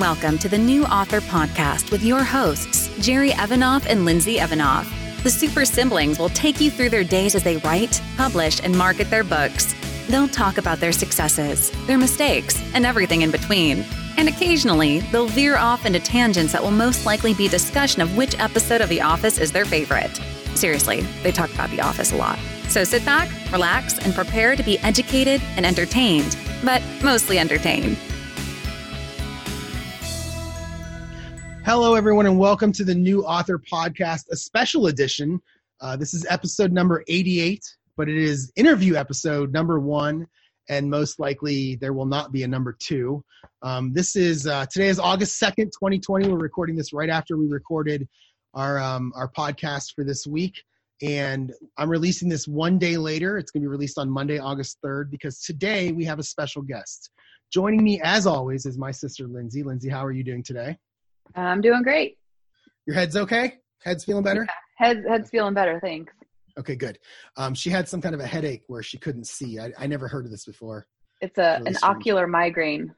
Welcome to the New Author Podcast with your hosts, Jerry Evanoff and Lindsay Evanoff. The super siblings will take you through their days as they write, publish, and market their books. They'll talk about their successes, their mistakes, and everything in between. And occasionally, they'll veer off into tangents that will most likely be discussion of which episode of The Office is their favorite. Seriously, they talk about The Office a lot. So sit back, relax, and prepare to be educated and entertained, but mostly entertained. Hello, everyone, and welcome to the New Author Podcast, a special edition. Uh, this is episode number 88, but it is interview episode number one, and most likely there will not be a number two. Um, this is uh, today is August 2nd, 2020. We're recording this right after we recorded our um, our podcast for this week, and I'm releasing this one day later. It's going to be released on Monday, August 3rd, because today we have a special guest. Joining me, as always, is my sister Lindsay. Lindsay, how are you doing today? I'm doing great. Your head's okay? Head's feeling better? Yeah, head, head's feeling better, thanks. Okay, good. Um, she had some kind of a headache where she couldn't see. I, I never heard of this before. It's a really an strange. ocular migraine.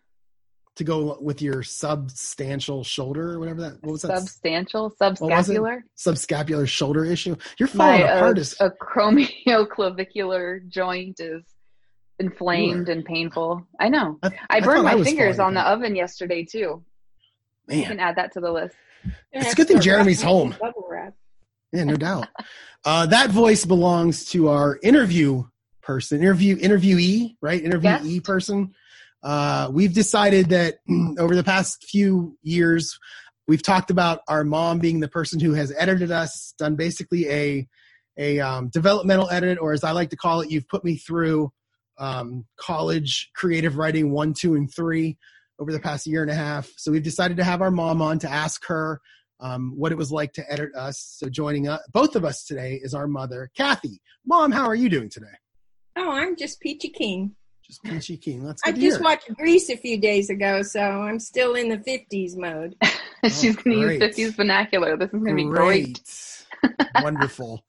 To go with your substantial shoulder or whatever that what was that? Substantial, subscapular. Subscapular shoulder issue. You're falling My, apart. Uh, a acromioclavicular joint is inflamed and painful. I know. I, I, I burned my fingers on the oven yesterday too. Man. You can add that to the list. It's a good thing Jeremy's home. Yeah, no doubt. Uh, that voice belongs to our interview person, interview interviewee, right? Interviewee yes. person. Uh, we've decided that over the past few years, we've talked about our mom being the person who has edited us, done basically a a um, developmental edit, or as I like to call it, you've put me through um, college creative writing one, two, and three over the past year and a half. So we've decided to have our mom on to ask her um, what it was like to edit us. So joining us, both of us today is our mother, Kathy. Mom, how are you doing today? Oh, I'm just peachy keen. Just peachy keen. Let's. I just watched Grease a few days ago, so I'm still in the '50s mode. She's oh, going to use '50s vernacular. This is going to be great. Wonderful.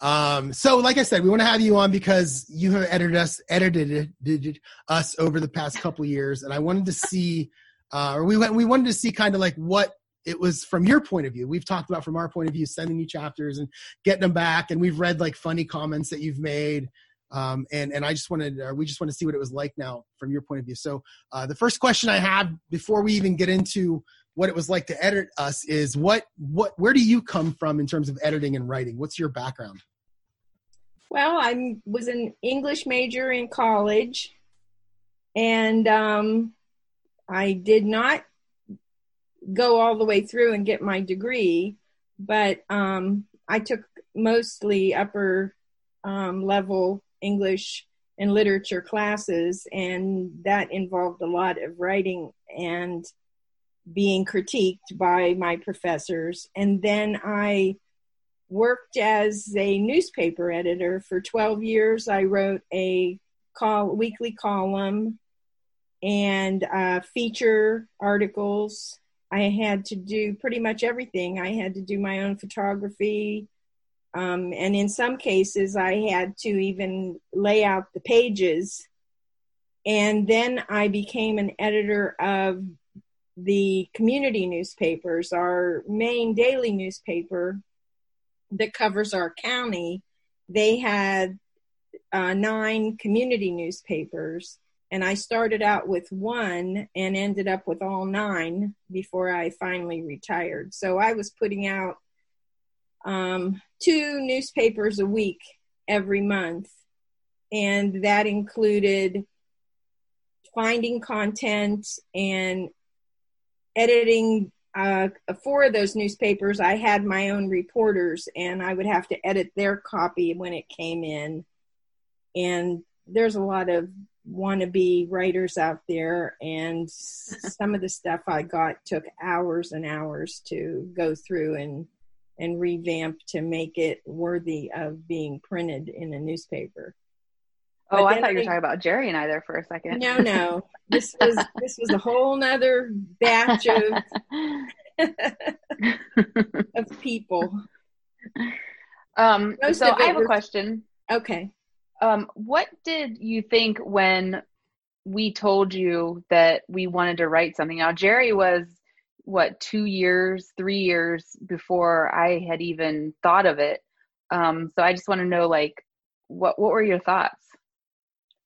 Um, so, like I said, we want to have you on because you have edited us, edited us over the past couple years, and I wanted to see, uh, or we went, we wanted to see kind of like what it was from your point of view. We've talked about from our point of view, sending you chapters and getting them back, and we've read like funny comments that you've made. Um, and and I just wanted, uh, we just want to see what it was like now from your point of view. So, uh, the first question I have before we even get into what it was like to edit us is what what where do you come from in terms of editing and writing? What's your background? Well i was an english major in college and um, i did not go all the way through and get my degree but um, i took mostly upper um, level english and literature classes and that involved a lot of writing and being critiqued by my professors. And then I worked as a newspaper editor for 12 years. I wrote a call weekly column and uh, feature articles. I had to do pretty much everything. I had to do my own photography. Um, and in some cases, I had to even lay out the pages. And then I became an editor of the community newspapers, our main daily newspaper that covers our county, they had uh, nine community newspapers. And I started out with one and ended up with all nine before I finally retired. So I was putting out um, two newspapers a week every month. And that included finding content and editing uh, four of those newspapers, I had my own reporters, and I would have to edit their copy when it came in. And there's a lot of wannabe writers out there, and some of the stuff I got took hours and hours to go through and and revamp to make it worthy of being printed in a newspaper. Oh, I thought you were talking about Jerry and I there for a second. No, no. This was this was a whole nother batch of of people. Um Most so I have was, a question. Okay. Um what did you think when we told you that we wanted to write something. Now, Jerry was what two years, three years before I had even thought of it. Um, so I just want to know, like, what what were your thoughts?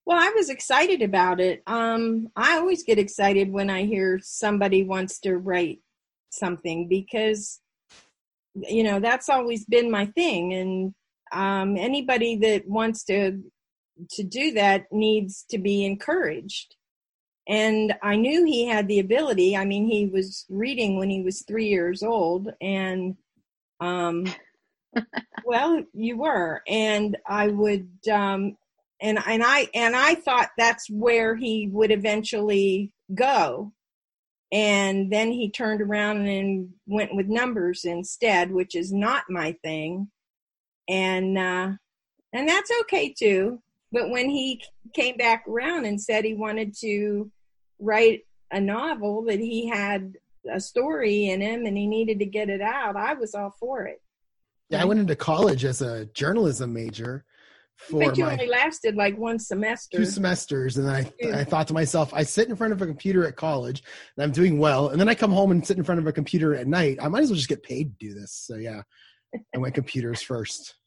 Well, I was excited about it. Um, I always get excited when I hear somebody wants to write something because, you know, that's always been my thing. And um, anybody that wants to to do that needs to be encouraged. And I knew he had the ability. I mean, he was reading when he was three years old, and um, well, you were, and I would, um, and and I and I thought that's where he would eventually go, and then he turned around and went with numbers instead, which is not my thing, and uh, and that's okay too. But when he came back around and said he wanted to write a novel, that he had a story in him and he needed to get it out, I was all for it. Yeah, I went into college as a journalism major. For but you my, only lasted like one semester. Two semesters, and I I thought to myself, I sit in front of a computer at college, and I'm doing well, and then I come home and sit in front of a computer at night. I might as well just get paid to do this. So yeah, I went computers first.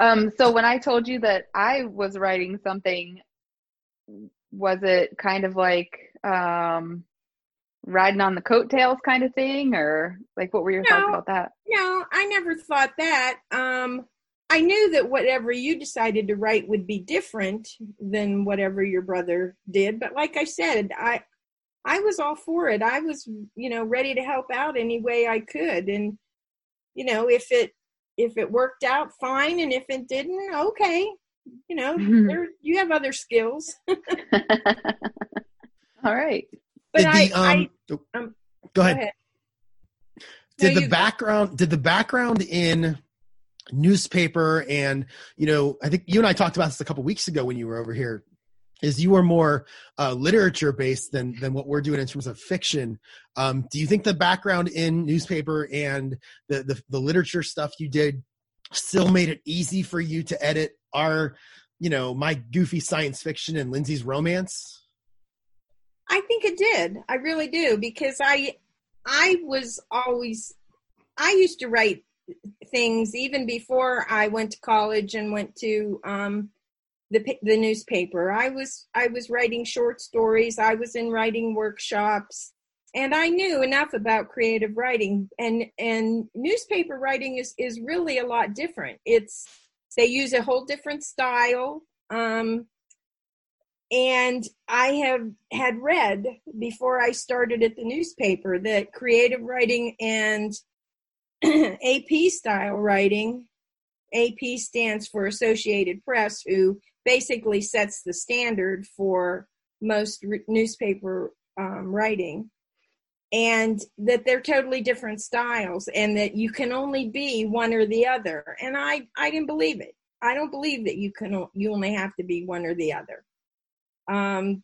Um, so when I told you that I was writing something, was it kind of like um, riding on the coattails kind of thing, or like what were your no, thoughts about that? No, I never thought that. Um, I knew that whatever you decided to write would be different than whatever your brother did, but like I said, I I was all for it. I was, you know, ready to help out any way I could, and you know, if it if it worked out fine and if it didn't okay you know mm-hmm. there you have other skills all right but did I, the, um, I, um, go ahead, go ahead. did no, the background go. did the background in newspaper and you know i think you and i talked about this a couple weeks ago when you were over here is you are more uh, literature based than than what we're doing in terms of fiction. Um, do you think the background in newspaper and the, the the literature stuff you did still made it easy for you to edit our, you know, my goofy science fiction and Lindsay's romance? I think it did. I really do because I I was always I used to write things even before I went to college and went to um, the the newspaper. I was I was writing short stories. I was in writing workshops, and I knew enough about creative writing. And and newspaper writing is is really a lot different. It's they use a whole different style. Um, and I have had read before I started at the newspaper that creative writing and AP style writing AP stands for Associated Press, who basically sets the standard for most re- newspaper um, writing. And that they're totally different styles and that you can only be one or the other. And i i didn't believe it. I don't believe that you can you only have to be one or the other um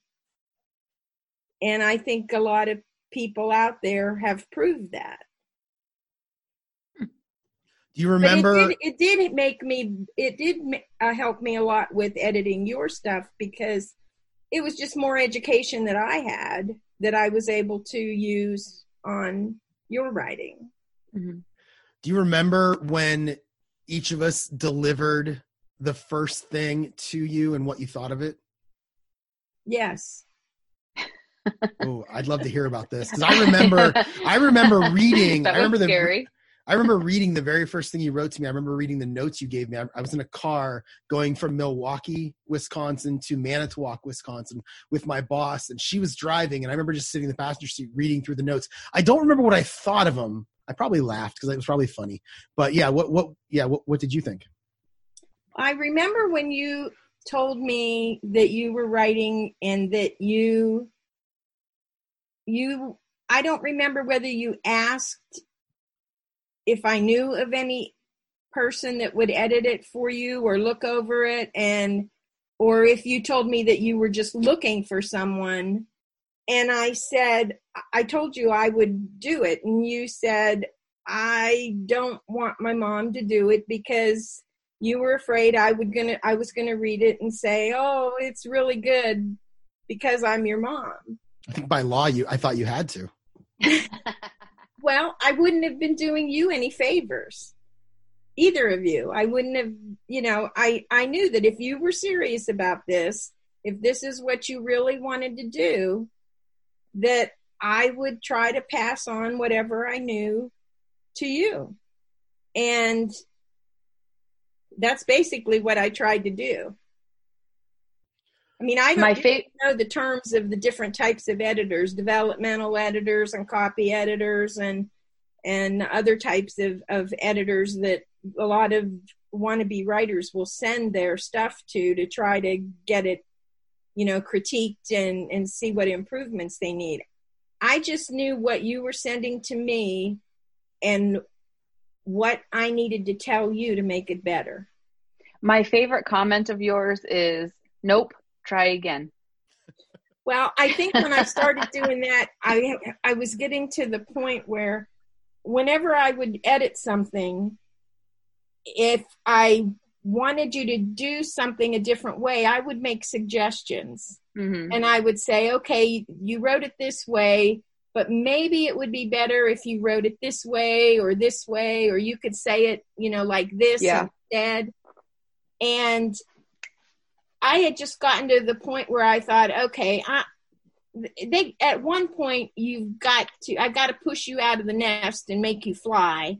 and i think a lot of people out there have proved that do you remember? It did, it did, make me. It did uh, help me a lot with editing your stuff because it was just more education that I had that I was able to use on your writing. Mm-hmm. Do you remember when each of us delivered the first thing to you and what you thought of it? Yes. oh, I'd love to hear about this because I remember. I remember reading. I remember scary. the. I remember reading the very first thing you wrote to me. I remember reading the notes you gave me. I, I, was in a car going from Milwaukee, Wisconsin to Manitowoc, Wisconsin with my boss, and she was driving. And I remember just sitting in the passenger seat reading through the notes. I don't remember what I thought of them. I probably laughed because it was probably funny. But yeah, what what yeah, what what did you think? I remember when you told me that you were writing and that you you I don't remember whether you asked if I knew of any person that would edit it for you or look over it and or if you told me that you were just looking for someone. And I said I told you I would do it. And you said I don't want my mom to do it because you were afraid I would gonna I was gonna read it and say, "Oh, it's really good," because I'm your mom. I think by law, you I thought you had to. well, I wouldn't have been doing you any favors, either of you. I wouldn't have, you know, I I knew that if you were serious about this, if this is what you really wanted to do, that I would try to pass on whatever I knew to you. And that's basically what I tried to do. I mean, I don't fa- know the terms of the different types of editors, developmental editors and copy editors and and other types of, of editors that a lot of wannabe writers will send their stuff to to try to get it, you know, critiqued and, and see what improvements they need. I just knew what you were sending to me and what I needed to tell you to make it better. My favorite comment of yours is nope, try again. Well, I think when I started doing that, I I was getting to the point where whenever I would edit something, if I wanted you to do something a different way, I would make suggestions. Mm-hmm. And I would say, okay, you wrote it this way, but maybe it would be better if you wrote it this way or this way, or you could say it, you know, like this yeah. instead. And I had just gotten to the point where I thought, okay, I, they at one point you've got to I got to push you out of the nest and make you fly.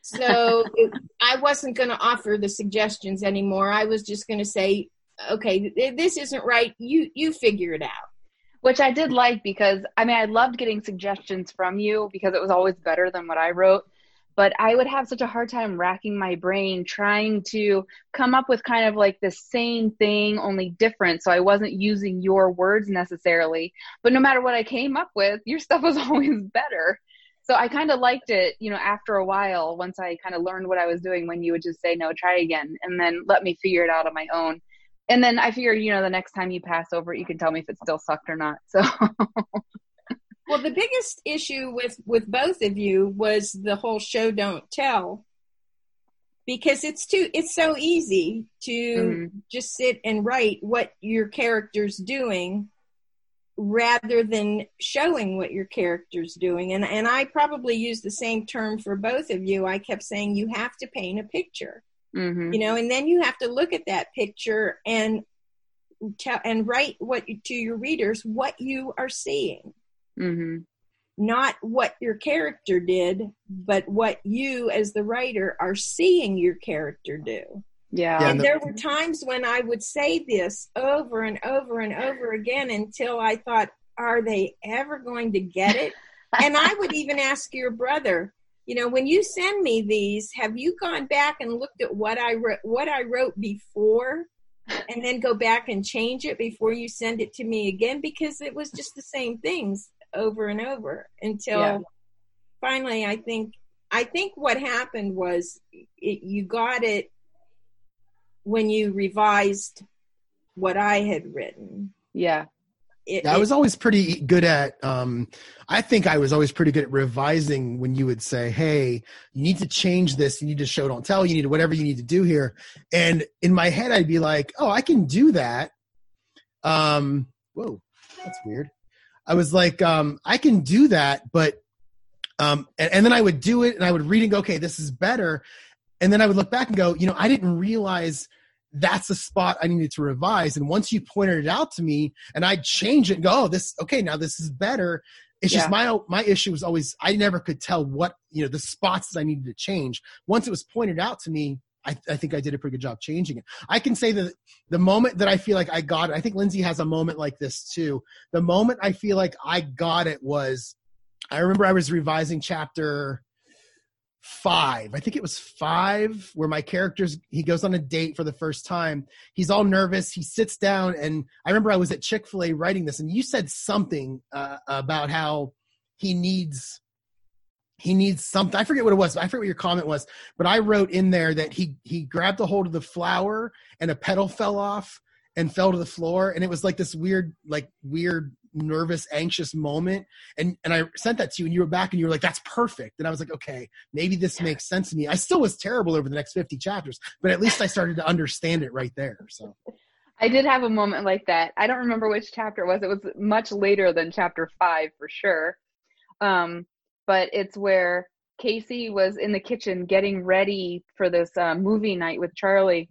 So it, I wasn't going to offer the suggestions anymore. I was just going to say, okay, this isn't right. You you figure it out. Which I did like because I mean I loved getting suggestions from you because it was always better than what I wrote but I would have such a hard time racking my brain trying to come up with kind of like the same thing, only different. So I wasn't using your words necessarily. But no matter what I came up with, your stuff was always better. So I kind of liked it, you know, after a while, once I kind of learned what I was doing, when you would just say, no, try again, and then let me figure it out on my own. And then I figured, you know, the next time you pass over it, you can tell me if it still sucked or not. So well the biggest issue with with both of you was the whole show don't tell because it's too it's so easy to mm-hmm. just sit and write what your character's doing rather than showing what your character's doing and and I probably use the same term for both of you I kept saying you have to paint a picture mm-hmm. you know and then you have to look at that picture and tell and write what to your readers what you are seeing Mm-hmm. Not what your character did, but what you, as the writer, are seeing your character do. Yeah. And there were times when I would say this over and over and over again until I thought, are they ever going to get it? and I would even ask your brother, you know, when you send me these, have you gone back and looked at what I wrote, what I wrote before, and then go back and change it before you send it to me again? Because it was just the same things over and over until yeah. finally I think I think what happened was it, you got it when you revised what I had written. Yeah. It, yeah, I was always pretty good at. Um, I think I was always pretty good at revising when you would say, "Hey, you need to change this. You need to show, don't tell. You need whatever you need to do here." And in my head, I'd be like, "Oh, I can do that." Um, whoa, that's weird. I was like, um, I can do that, but um, and, and, then I would do it and I would read and go, okay, this is better. And then I would look back and go, you know, I didn't realize that's a spot I needed to revise. And once you pointed it out to me and I'd change it and go, oh, this, okay, now this is better. It's yeah. just my, my issue was always, I never could tell what, you know, the spots I needed to change. Once it was pointed out to me, I, I, think I did a pretty good job changing it. I can say that the moment that I feel like I got it, I think Lindsay has a moment like this too. The moment I feel like I got it was, I remember I was revising chapter five. I think it was five where my character's, he goes on a date for the first time. He's all nervous. He sits down and I remember I was at Chick-fil-A writing this and you said something uh, about how he needs he needs something. I forget what it was. I forget what your comment was, but I wrote in there that he he grabbed a hold of the flower and a petal fell off and fell to the floor, and it was like this weird, like weird nervous, anxious moment. And and I sent that to you and you were back and you were like, that's perfect. And I was like, okay, maybe this makes sense to me. I still was terrible over the next 50 chapters, but at least I started to understand it right there. So I did have a moment like that. I don't remember which chapter it was. It was much later than chapter five for sure. Um, but it's where Casey was in the kitchen getting ready for this uh, movie night with Charlie,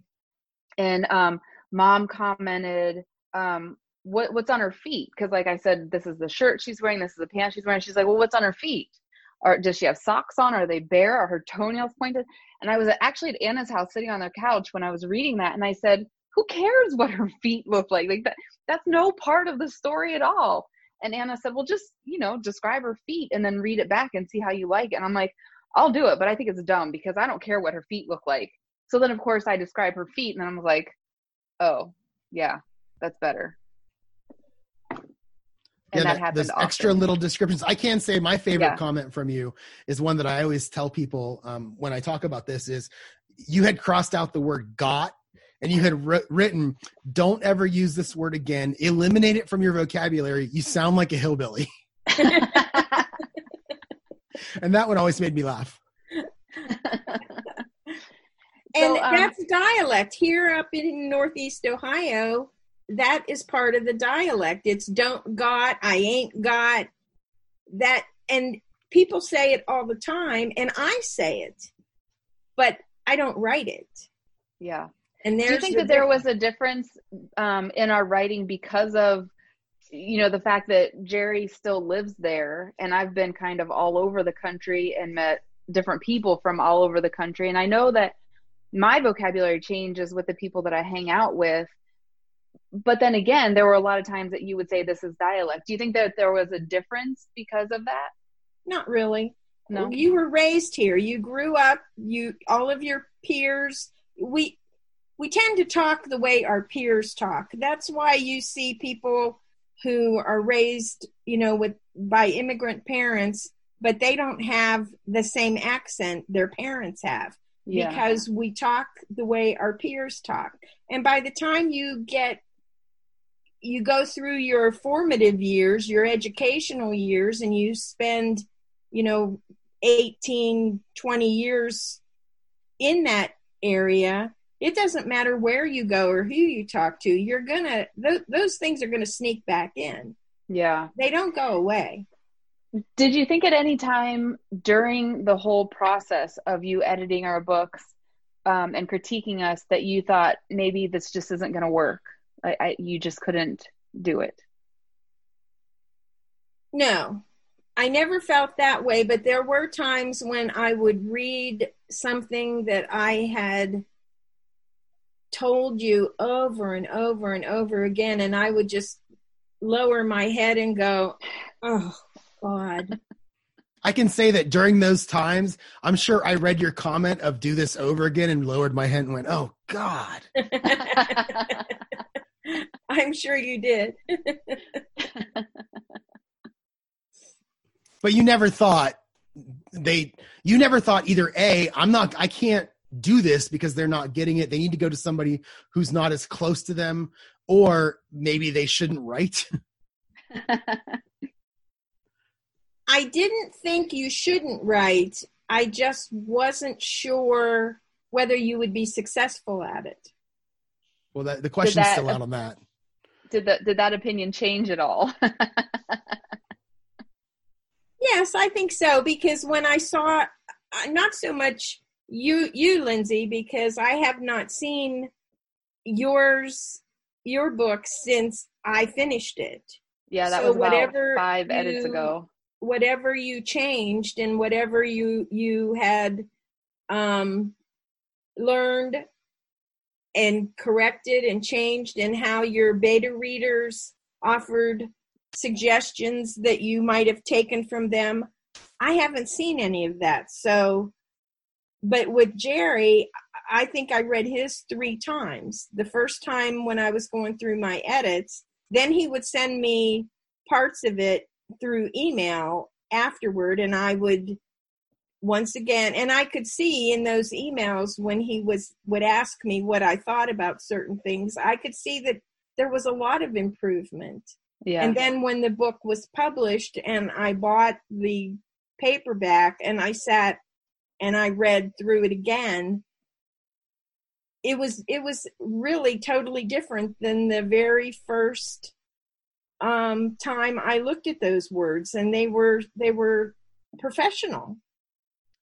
and um, mom commented, um, "What what's on her feet?" Because like I said, this is the shirt she's wearing, this is the pants she's wearing. She's like, "Well, what's on her feet?" Or does she have socks on? Are they bare? Are her toenails pointed? And I was actually at Anna's house sitting on their couch when I was reading that, and I said, "Who cares what her feet look like? Like that that's no part of the story at all." And Anna said, "Well, just you know, describe her feet and then read it back and see how you like it." And I'm like, "I'll do it, but I think it's dumb because I don't care what her feet look like." So then, of course, I describe her feet, and I'm like, "Oh, yeah, that's better." And yeah, that, happened. Those extra little descriptions. I can say my favorite yeah. comment from you is one that I always tell people um, when I talk about this is you had crossed out the word got and you had written, "Don't ever use this word again. Eliminate it from your vocabulary. You sound like a hillbilly." and that one always made me laugh. and so, um, that's dialect here up in Northeast Ohio. That is part of the dialect. It's don't got, I ain't got that, and people say it all the time, and I say it, but I don't write it. Yeah. And do you think the that there was a difference um, in our writing because of you know the fact that Jerry still lives there, and I've been kind of all over the country and met different people from all over the country, and I know that my vocabulary changes with the people that I hang out with. But then again, there were a lot of times that you would say this is dialect. Do you think that there was a difference because of that? Not really. No. You were raised here. You grew up. You all of your peers. We we tend to talk the way our peers talk. That's why you see people who are raised, you know, with by immigrant parents, but they don't have the same accent their parents have yeah. because we talk the way our peers talk. And by the time you get you go through your formative years, your educational years and you spend, you know, 18, 20 years in that area, it doesn't matter where you go or who you talk to you're gonna th- those things are gonna sneak back in. Yeah. They don't go away. Did you think at any time during the whole process of you editing our books um, and critiquing us that you thought maybe this just isn't going to work I, I, you just couldn't do it no i never felt that way but there were times when i would read something that i had told you over and over and over again, and I would just lower my head and go, oh, God. I can say that during those times, I'm sure I read your comment of do this over again and lowered my head and went, oh, God. I'm sure you did. but you never thought they, you never thought either A, I'm not, I can't do this because they're not getting it. They need to go to somebody who's not as close to them, or maybe they shouldn't write. I didn't think you shouldn't write. I just wasn't sure whether you would be successful at it. Well, that, the question's that, still out on that. Did that did that opinion change at all? yes, I think so because when I saw uh, not so much you you lindsay because i have not seen yours your book since i finished it yeah that so was whatever five you, edits ago whatever you changed and whatever you you had um learned and corrected and changed and how your beta readers offered suggestions that you might have taken from them i haven't seen any of that so but with Jerry, I think I read his three times. The first time when I was going through my edits, then he would send me parts of it through email afterward, and I would once again and i could see in those emails when he was would ask me what i thought about certain things i could see that there was a lot of improvement Yeah. And then when the book was published and I bought the paperback and I sat and I read through it again, it was it was really totally different than the very first um, time I looked at those words, and they were they were professional.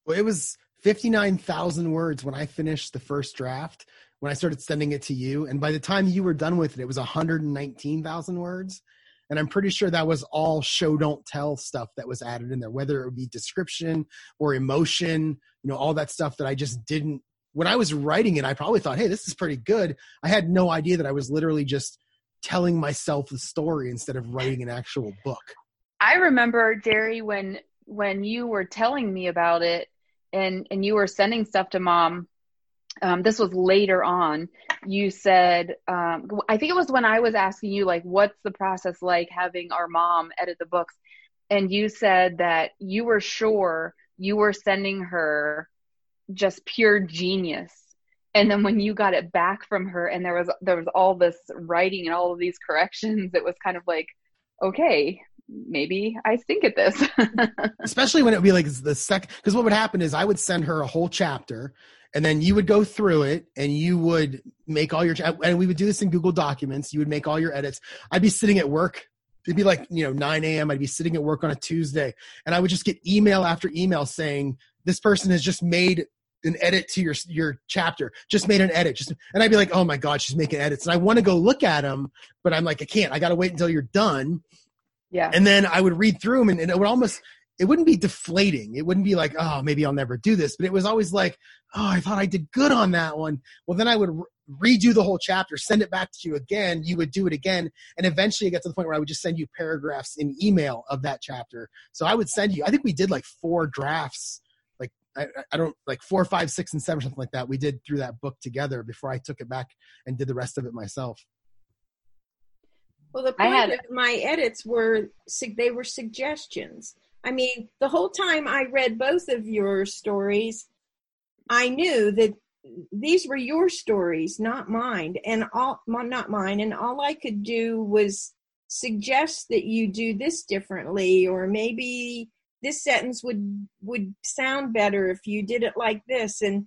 Well, it was fifty nine thousand words when I finished the first draft. When I started sending it to you, and by the time you were done with it, it was one hundred and nineteen thousand words. And I'm pretty sure that was all show don't tell stuff that was added in there, whether it would be description or emotion, you know, all that stuff that I just didn't when I was writing it, I probably thought, hey, this is pretty good. I had no idea that I was literally just telling myself the story instead of writing an actual book. I remember Jerry when when you were telling me about it and and you were sending stuff to mom. Um, this was later on. You said, um, I think it was when I was asking you, like, what's the process like having our mom edit the books? And you said that you were sure you were sending her just pure genius and then when you got it back from her and there was there was all this writing and all of these corrections it was kind of like okay maybe i stink at this. Especially when it would be like the second because what would happen is i would send her a whole chapter and then you would go through it and you would make all your and we would do this in google documents. You would make all your edits. I'd be sitting at work. It'd be like you know 9 a.m i'd be sitting at work on a tuesday and i would just get email after email saying this person has just made an edit to your your chapter. Just made an edit. Just and i'd be like oh my god she's making edits. And i want to go look at them but i'm like i can't. I gotta wait until you're done yeah. And then i would read through them and, and it would almost it wouldn't be deflating. It wouldn't be like oh maybe i'll never do this. But it was always like oh i thought i did good on that one. Well then i would re- redo the whole chapter send it back to you again you would do it again and eventually it got to the point where i would just send you paragraphs in email of that chapter. So i would send you i think we did like four drafts I, I don't like four, five, six, and seven, something like that. We did through that book together before I took it back and did the rest of it myself. Well, the point had, of my edits were they were suggestions. I mean, the whole time I read both of your stories, I knew that these were your stories, not mine, and all not mine. And all I could do was suggest that you do this differently, or maybe this sentence would would sound better if you did it like this and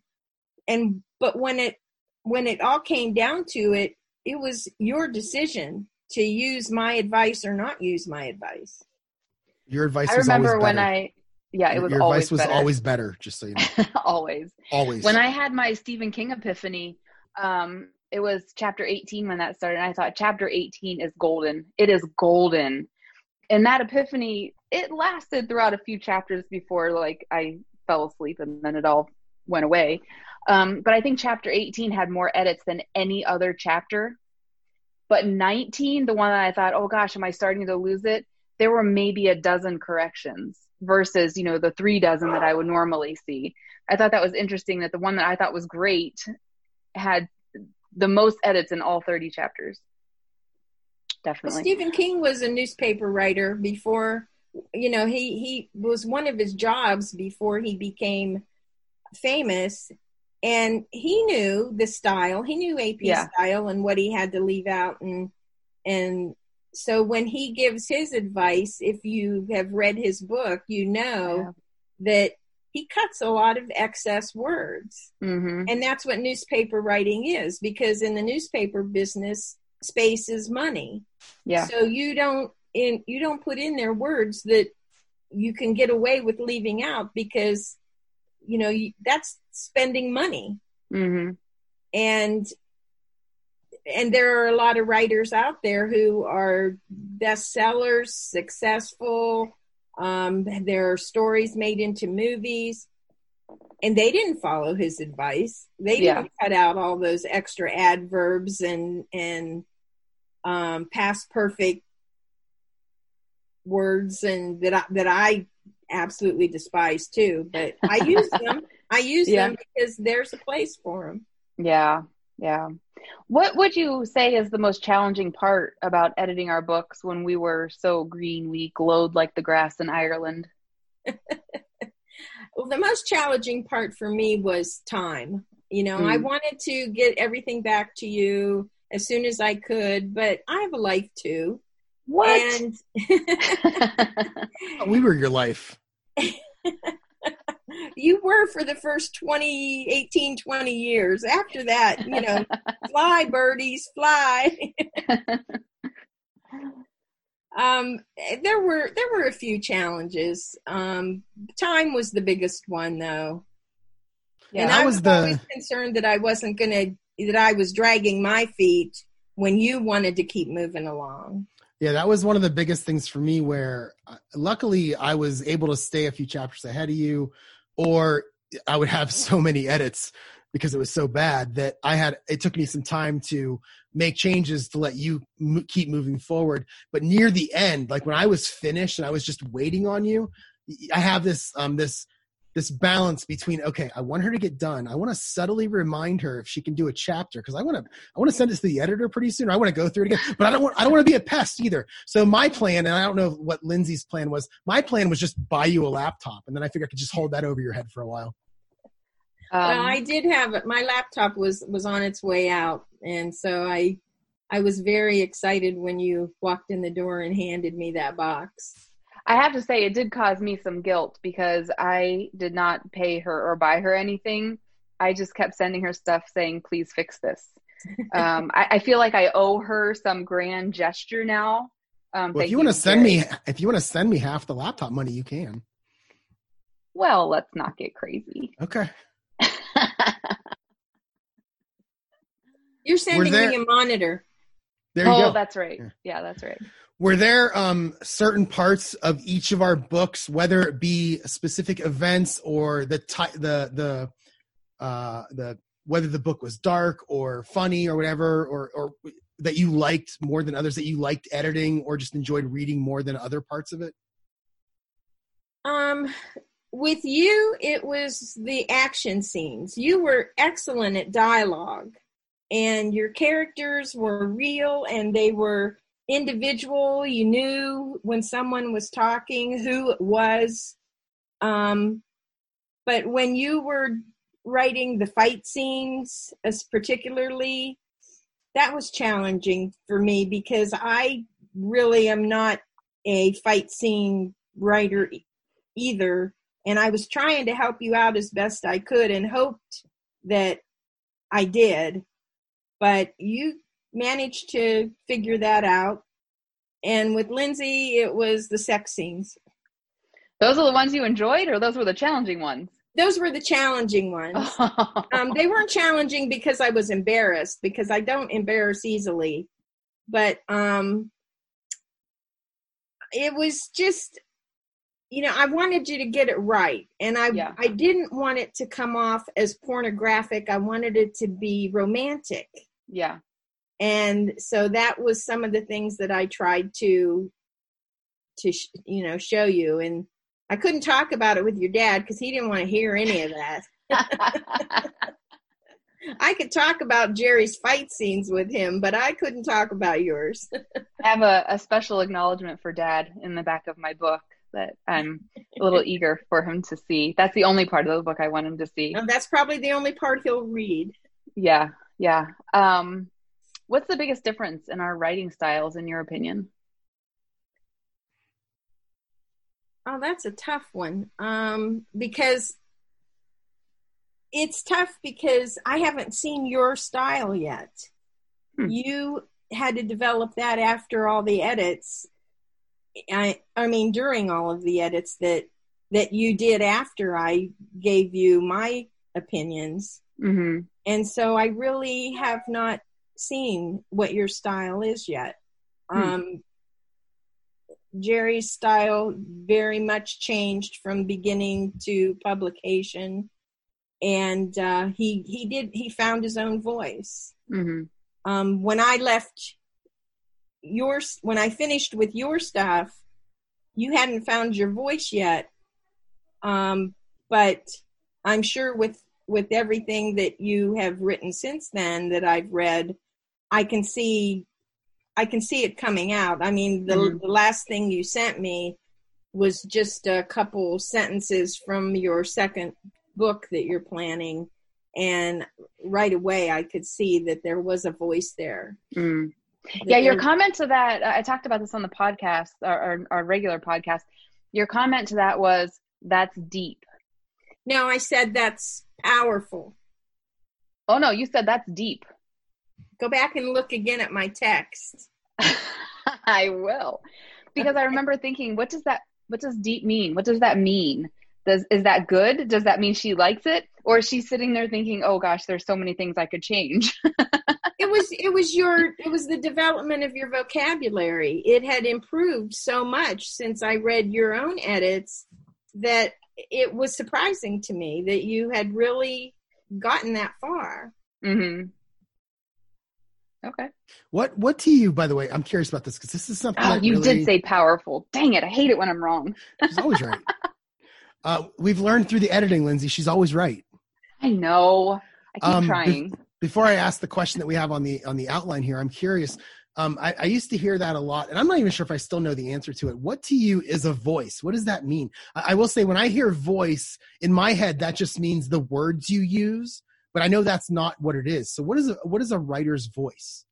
and but when it when it all came down to it it was your decision to use my advice or not use my advice. Your advice i remember when i yeah it was your always advice was better. always better just so you know. Always. Always. When i had my stephen king epiphany um it was chapter 18 when that started and i thought chapter 18 is golden. It is golden. And that epiphany it lasted throughout a few chapters before like i fell asleep and then it all went away. Um, but i think chapter 18 had more edits than any other chapter but 19 the one that i thought oh gosh am i starting to lose it? There were maybe a dozen corrections versus you know the three dozen that i would normally see. I thought that was interesting that the one that i thought was great had the most edits in all 30 chapters. Definitely. Well, Stephen King was a newspaper writer before, you know, he he was one of his jobs before he became famous, and he knew the style. He knew AP yeah. style and what he had to leave out, and and so when he gives his advice, if you have read his book, you know yeah. that he cuts a lot of excess words. Mm-hmm. And that's what newspaper writing is because in the newspaper business, space is money. Yeah. So you don't in you don't put in there words that you can get away with leaving out because you know that's spending money. Mm-hmm. And and there are a lot of writers out there who are bestsellers, successful. Um, there are stories made into movies, and they didn't follow his advice. They didn't cut out all those extra adverbs and and um, past perfect words and that I, that I absolutely despise too. But I use them. I use yeah. them because there's a place for them. Yeah, yeah. What would you say is the most challenging part about editing our books when we were so green we glowed like the grass in Ireland? well, the most challenging part for me was time. You know, mm. I wanted to get everything back to you as soon as I could, but I have a life too. What? And we were your life. you were for the first 20, 18, 20 years. After that, you know, fly birdies, fly. um, there were there were a few challenges. Um, time was the biggest one, though. Yeah, and I was, was the... always concerned that I wasn't going to that I was dragging my feet when you wanted to keep moving along. Yeah, that was one of the biggest things for me. Where uh, luckily I was able to stay a few chapters ahead of you, or I would have so many edits because it was so bad that I had. It took me some time to make changes to let you m- keep moving forward. But near the end, like when I was finished and I was just waiting on you, I have this um this this balance between okay i want her to get done. I want to subtly remind her if she can do a chapter because i want to i want to send this to the editor pretty soon. I want to go through it again but i don't want i don't want to be a pest either. So my plan and i don't know what lindsay's plan was my plan was just buy you a laptop and then i figured i could just hold that over your head for a while. Um, well, i did have it my laptop was was on its way out and so i i was very excited when you walked in the door and handed me that box I have to say, it did cause me some guilt because I did not pay her or buy her anything. I just kept sending her stuff saying, please fix this. um, I, I, feel like I owe her some grand gesture now. Um, well, if you want to send me, if you want to send me half the laptop money, you can. Well, let's not get crazy. Okay. You're sending me a monitor. There you oh, go. that's right. Yeah. yeah, that's right were there um, certain parts of each of our books, whether it be specific events or the t- the the uh, the whether the book was dark or funny or whatever, or or that you liked more than others, that you liked editing or just enjoyed reading more than other parts of it? Um, with you, it was the action scenes. You were excellent at dialogue, and your characters were real, and they were individual. You knew when someone was talking who it was. Um, but when you were writing the fight scenes, as particularly, that was challenging for me because I really am not a fight scene writer either. And I was trying to help you out as best I could and hoped that I did. But you managed to figure that out. And with Lindsay, it was the sex scenes. Those are the ones you enjoyed, or those were the challenging ones? Those were the challenging ones. um, they weren't challenging because I was embarrassed, because I don't embarrass easily. But um, it was just, you know, I wanted you to get it right. And I, yeah. I didn't want it to come off as pornographic. I wanted it to be romantic. Yeah and so that was some of the things that i tried to to you know show you. And i couldn't talk about it with your dad because he didn't want to hear any of that. I could talk about jerry's fight scenes with him but i couldn't talk about yours. I have a, a special acknowledgement for dad in the back of my book that i'm a little eager for him to see. That's the only part of the book i want him to see. And that's probably the only part he'll read. Yeah yeah. Um What's the biggest difference in our writing styles, in your opinion? Oh, that's a tough one. Um, because it's tough because I haven't seen your style yet. Hmm. You had to develop that after all the edits. I I mean during all of the edits that that you did after I gave you my opinions. Mm-hmm. And so I really have not seen what your style is yet. Hmm. Um, Jerry's style very much changed from beginning to publication, and uh, he he did he found his own voice. Mm-hmm. Um, when I left your when I finished with your stuff, you hadn't found your voice yet, um, but I'm sure with with everything that you have written since then that I've read, I can see I can see it coming out. I mean, the, mm-hmm. the last thing you sent me was just a couple sentences from your second book that you're planning and right away I could see that there was a voice there. Mm. Yeah, your comment to that, I talked about this on the podcast, our, our, our regular podcast. Your comment to that was, that's deep. No, I said that's powerful. Oh, no, you said that's deep. Go back and look again at my text. I will. Because I remember thinking, what does that what does deep mean? What does that mean? Does is that good? Does that mean she likes it? Or is she sitting there thinking, "Oh gosh, there's so many things I could change." it was it was your it was the development of your vocabulary. It had improved so much since I read your own edits that it was surprising to me that you had really gotten that far. Mhm. Okay. What what to you, by the way? I'm curious about this because this is something. Oh, you really, did say powerful. Dang it! I hate it when I'm wrong. she's always right. Uh, we've learned through the editing, Lindsay. She's always right. I know. I keep um, trying. Be- before I ask the question that we have on the on the outline here, I'm curious. Um, I, I, used to hear that a lot, and I'm not even sure if I still know the answer to it. What to you is a voice? What does that mean? I, I will say, when I hear voice in my head, that just means the words you use but I know that's not what it is. So what is a, what is a writer's voice?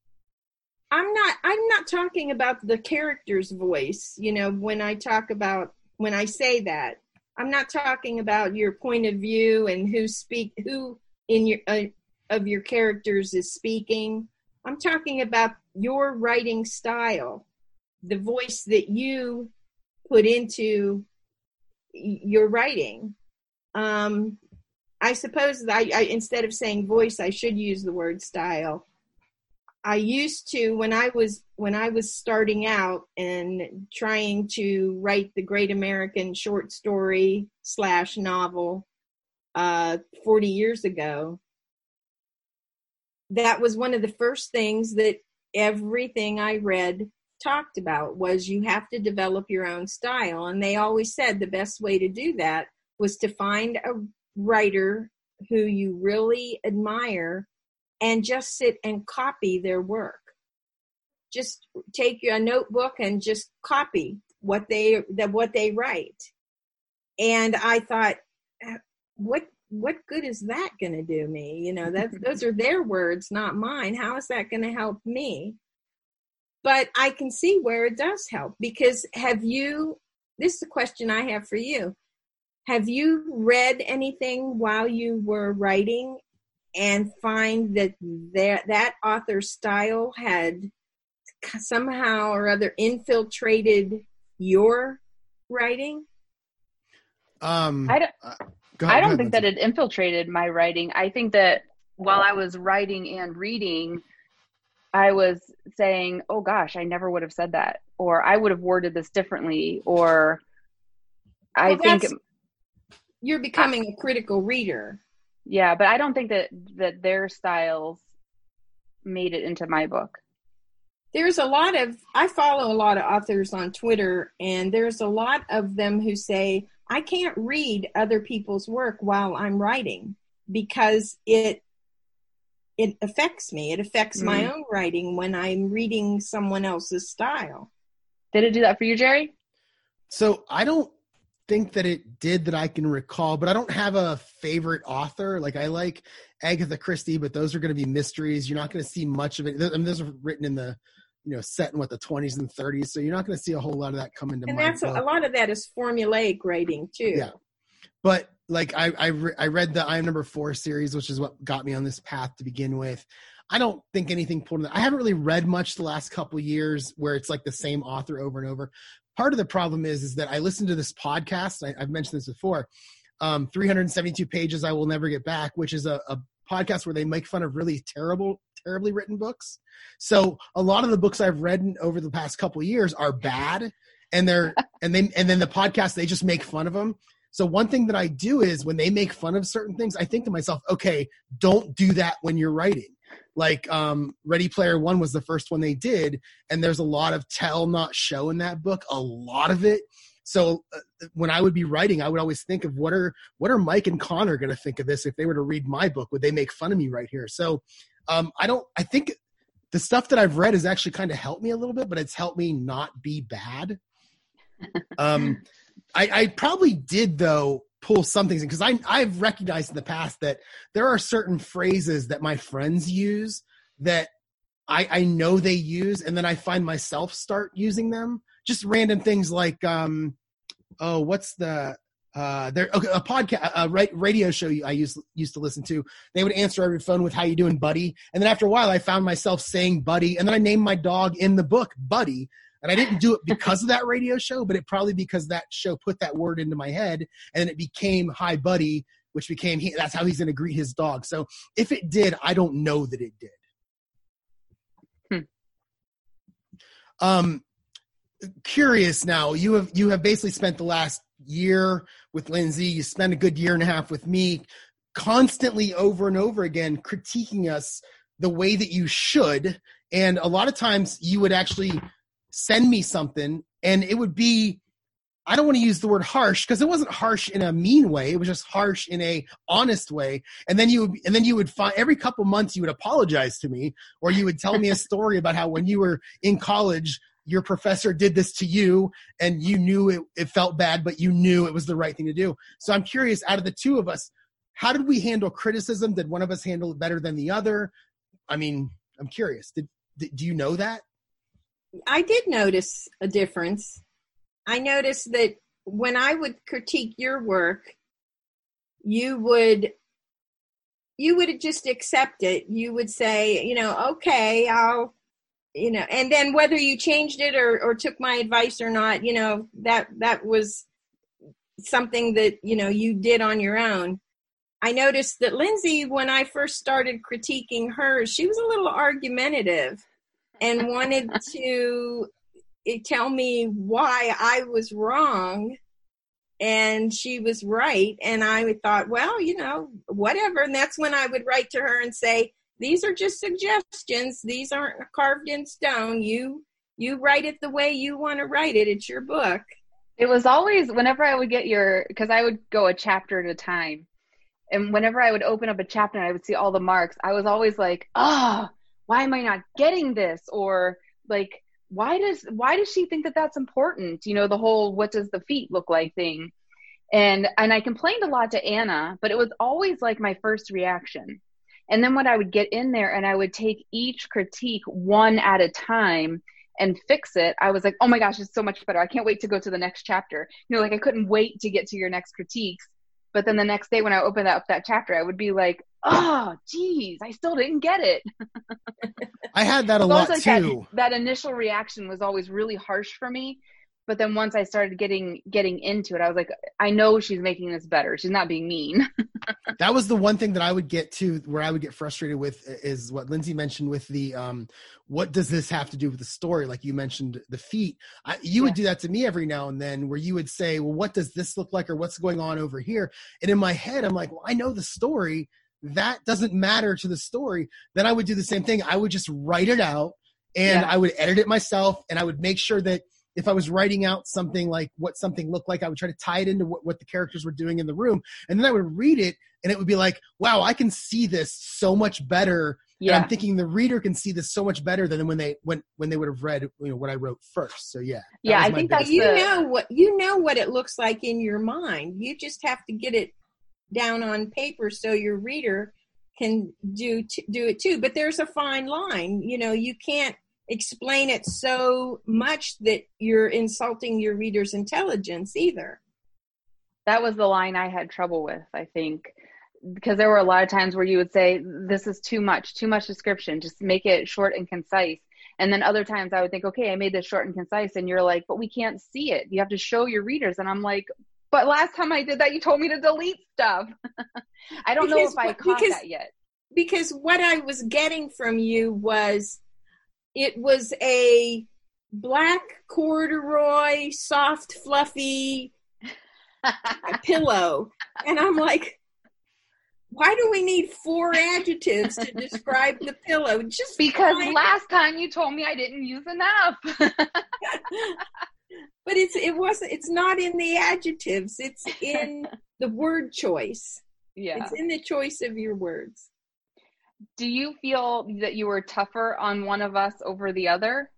I'm not I'm not talking about the character's voice. You know, when I talk about when I say that, I'm not talking about your point of view and who speak who in your uh, of your characters is speaking. I'm talking about your writing style, the voice that you put into your writing. Um, I suppose I, I, instead of saying voice, I should use the word style. I used to when I was when I was starting out and trying to write the Great American Short Story slash novel uh, 40 years ago. That was one of the first things that everything I read talked about was you have to develop your own style, and they always said the best way to do that was to find a writer who you really admire and just sit and copy their work. Just take a notebook and just copy what they that what they write. And I thought, uh, what what good is that going to do me? You know, that those are their words, not mine. How is that going to help me? But I can see where it does help because have you? This is a question I have for you have you read anything while you were writing and find that that, that author's style had somehow or other infiltrated your writing? Um, I don't, uh, I don't think that it infiltrated my writing. I think that while I was writing and reading, I was saying, oh gosh, I never would have said that, or I would have worded this differently, or I well, think you're becoming a critical reader. Yeah, but I don't think that that their styles made it into my book. There's a lot of I follow a lot of authors on Twitter and there's a lot of them who say I can't read other people's work while I'm writing because it it affects me. It affects mm. my own writing when I'm reading someone else's style. Did it do that for you, Jerry? So I don't think that it did that I can recall, but I don't have a favorite author. Like I like Agatha Christie, but those are going to be mysteries. You're not going to see much of it. I mean, those are written in the, you know, set in what the 20s and 30s, so you're not going to see a whole lot of that come into. And that's book. a lot of that is formulaic writing too. Yeah, but like I I, re- I read the I am number four series, which is what got me on this path to begin with. I don't think anything pulled in. I haven't really read much the last couple years where it's like the same author over and over part of the problem is is that I listen to this podcast. I, have mentioned this before. Um, 372 pages I will never get back, which is a, a podcast where they make fun of really terrible, terribly written books. So a lot of the books I've read over the past couple years are bad, and they're and then and then the podcast they just make fun of them. So one thing that I do is when they make fun of certain things, I think to myself, okay, don't do that when you're writing like um ready player one was the first one they did and there's a lot of tell not show in that book a lot of it. So uh, when i would be writing i would always think of what are what are mike and conor going to think of this if they were to read my book? Would they make fun of me right here? So um i don't i think the stuff that i've read has actually kind of helped me a little bit but it's helped me not be bad. Um I, I probably did though pull some things in because I I've recognized in the past that there are certain phrases that my friends use that I, I know they use, and then I find myself start using them. Just random things like, um, oh, what's the uh, there okay, a podcast, a right radio show I used used to listen to. They would answer every phone with "How you doing, buddy?" And then after a while, I found myself saying "buddy," and then I named my dog in the book "Buddy." And I didn't do it because of that radio show, but it probably because that show put that word into my head, and it became "Hi, buddy," which became he, that's how he's going to greet his dog. So if it did, I don't know that it did. Hmm. Um, curious now. You have you have basically spent the last year with Lindsay. You spent a good year and a half with me, constantly over and over again critiquing us the way that you should. And a lot of times you would actually send me something and it would be I don't want to use the word harsh because it wasn't harsh in a mean way. It was just harsh in a honest way. And then you would, and then you would find every couple months you would apologize to me or you would tell me a story about how when you were in college your professor did this to you and you knew it, it felt bad, but you knew it was the right thing to do. So I'm curious, out of the two of us, how did we handle criticism? Did one of us handle it better than the other? I mean, I'm curious. Did, did do you know that? I did notice a difference. I noticed that when I would critique your work, you would you would just accept it. You would say, you know, okay, I'll you know and then whether you changed it or, or took my advice or not you know that that was something that you know you did on your own i noticed that lindsay when i first started critiquing her she was a little argumentative and wanted to tell me why i was wrong and she was right. And i thought well you know whatever. And that's when i would write to her and say these are just suggestions. These aren't carved in stone. You you write it the way you want to write it. It's your book. It was always whenever i would get your because i would go a chapter at a time. And whenever i would open up a chapter and i would see all the marks i was always like oh why am i not getting this or like why does why does she think that that's important you know the whole what does the feet look like thing and and i complained a lot to anna but it was always like my first reaction and then when I would get in there and I would take each critique one at a time and fix it, I was like, oh my gosh, it's so much better. I can't wait to go to the next chapter. You know, like I couldn't wait to get to your next critiques. But then the next day when I opened up that chapter, I would be like, oh, geez, I still didn't get it. I had that a lot like too. That, that initial reaction was always really harsh for me but then once i started getting getting into it i was like i know she's making this better. She's not being mean. That was the one thing that i would get to where i would get frustrated with is what lindsay mentioned with the um what does this have to do with the story? Like you mentioned the feet. I, you yeah. would do that to me every now and then where you would say well what does this look like or what's going on over here? And in my head i'm like well i know the story. That doesn't matter to the story. Then i would do the same thing. I would just write it out and yeah. i would edit it myself and i would make sure that if I was writing out something like what something looked like, I would try to tie it into what, what the characters were doing in the room. And then I would read it and it would be like, wow, I can see this so much better. Yeah. And I'm thinking the reader can see this so much better than when they when when they would have read you know what I wrote first. So yeah. Yeah, I think that you the... know what you know what it looks like in your mind. You just have to get it down on paper so your reader can do t- do it too. But there's a fine line. You know, you can't explain it so much that you're insulting your reader's intelligence either. That was the line I had trouble with, I think, because there were a lot of times where you would say, This is too much, too much description, just make it short and concise. And then other times I would think, Okay, I made this short and concise. And you're like, But we can't see it. You have to show your readers. And I'm like, But last time I did that, you told me to delete stuff. I don't because, know if I caught because, that yet. Because what I was getting from you was it was a black corduroy, soft, fluffy pillow. And I'm like, why do we need four adjectives to describe the pillow? Just because last time you told me I didn't use enough. but it's it wasn't it's not in the adjectives. It's in the word choice. Yeah. It's in the choice of your words do you feel that you were tougher on one of us over the other?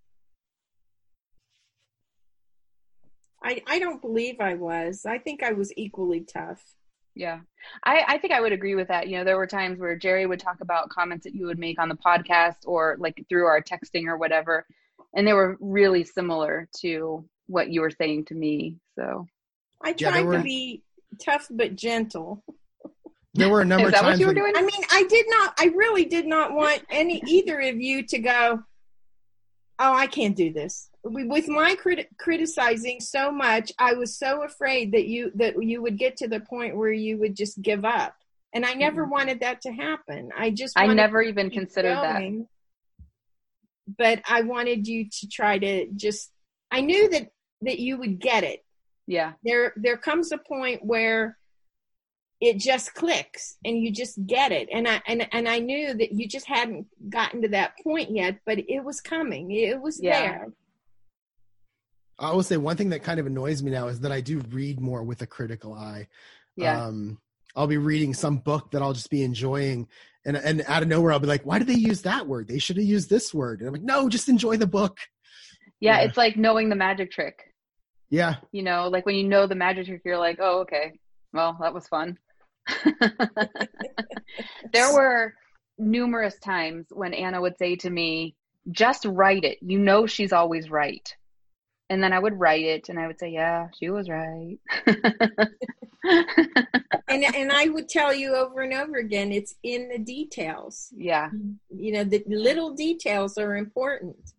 I, I don't believe I was. I think I was equally tough. Yeah. I, I think I would agree with that. You know, there were times where Jerry would talk about comments that you would make on the podcast or like through our texting or whatever. And they were really similar to what you were saying to me. So I tried yeah, were... to be tough but gentle. There were a number Is that of times. What you were doing? I mean, I did not. I really did not want any either of you to go. Oh, I can't do this. With my crit- criticizing so much, I was so afraid that you that you would get to the point where you would just give up, and I never mm-hmm. wanted that to happen. I just I never even considered going, that. But I wanted you to try to just. I knew that that you would get it. Yeah. There there comes a point where it just clicks and you just get it. And i and, and i knew that you just hadn't gotten to that point yet but it was coming. It was yeah. there. I will say one thing that kind of annoys me now is that i do read more with a critical eye. Yeah. um i'll be reading some book that i'll just be enjoying and and out of nowhere i'll be like why did they use that word? They should have used this word. And i'm like no just enjoy the book. Yeah, yeah. it's like knowing the magic trick. Yeah. You know like when you know the magic trick you're like oh okay. Well that was fun there were numerous times when Anna would say to me, just write it. You know she's always right. And then I would write it and I would say, Yeah, she was right. and and I would tell you over and over again, it's in the details. Yeah. You know, the little details are important.